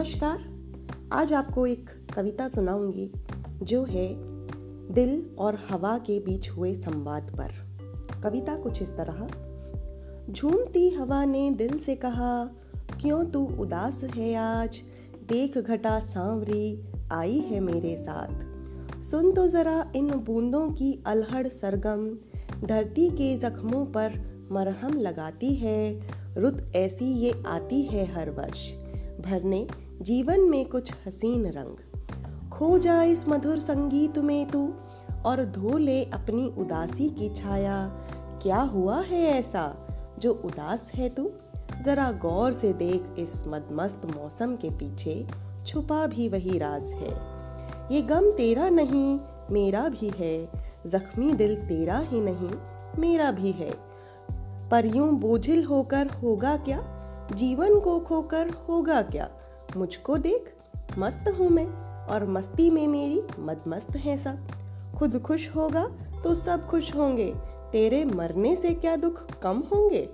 नमस्कार। आज आपको एक कविता सुनाऊँगी, जो है, दिल और हवा के बीच हुए संवाद पर। कविता कुछ इस तरह। झूमती हवा ने दिल से कहा, क्यों तू उदास है आज? देख घटा सांवरी आई है मेरे साथ। सुन तो जरा इन बूंदों की अलहड़ सरगम, धरती के जख्मों पर मरहम लगाती है। रुत ऐसी ये आती है हर वर्ष। भरने जीवन में कुछ हसीन रंग। खो जा इस मधुर संगीत में तू, और धो ले अपनी उदासी की छाया। क्या हुआ है ऐसा जो उदास है तू? जरा गौर से देख इस मदमस्त मौसम के पीछे, छुपा भी वही राज है। ये गम तेरा नहीं, मेरा भी है। जख्मी दिल तेरा ही नहीं, मेरा भी है। पर यूँ बोझिल होकर होगा क्या? जीवन को खोकर होगा क्या? मुझको देख, मस्त हूँ मैं, और मस्ती में मेरी मदमस्त है सब। खुद खुश होगा तो सब खुश होंगे, तेरे मरने से क्या दुख कम होंगे?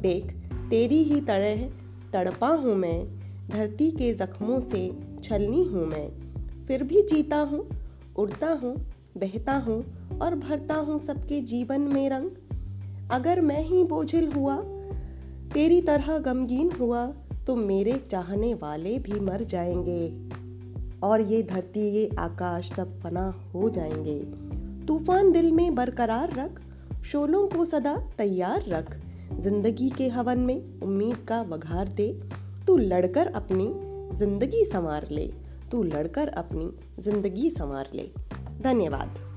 देख, तेरी ही तरह तड़पा हूँ मैं, धरती के जख्मों से छलनी हूँ मैं। फिर भी जीता हूँ, उड़ता हूँ, बहता हूँ, और भरता हूँ सबके जीवन में रंग। अगर मैं ही बोझिल हुआ, तेरी तरह गमगीन हुआ तो मेरे चाहने वाले भी मर जाएँगे। और ये धरती, ये आकाश सब फना हो जाएँगे। तूफ़ान दिल में बरकरार रख, शोलों को सदा तैयार रख। ज़िंदगी के हवन में उम्मीद का वघार दे। तू लड़कर अपनी ज़िंदगी संवार ले। तू लड़कर अपनी ज़िंदगी संवार ले। धन्यवाद।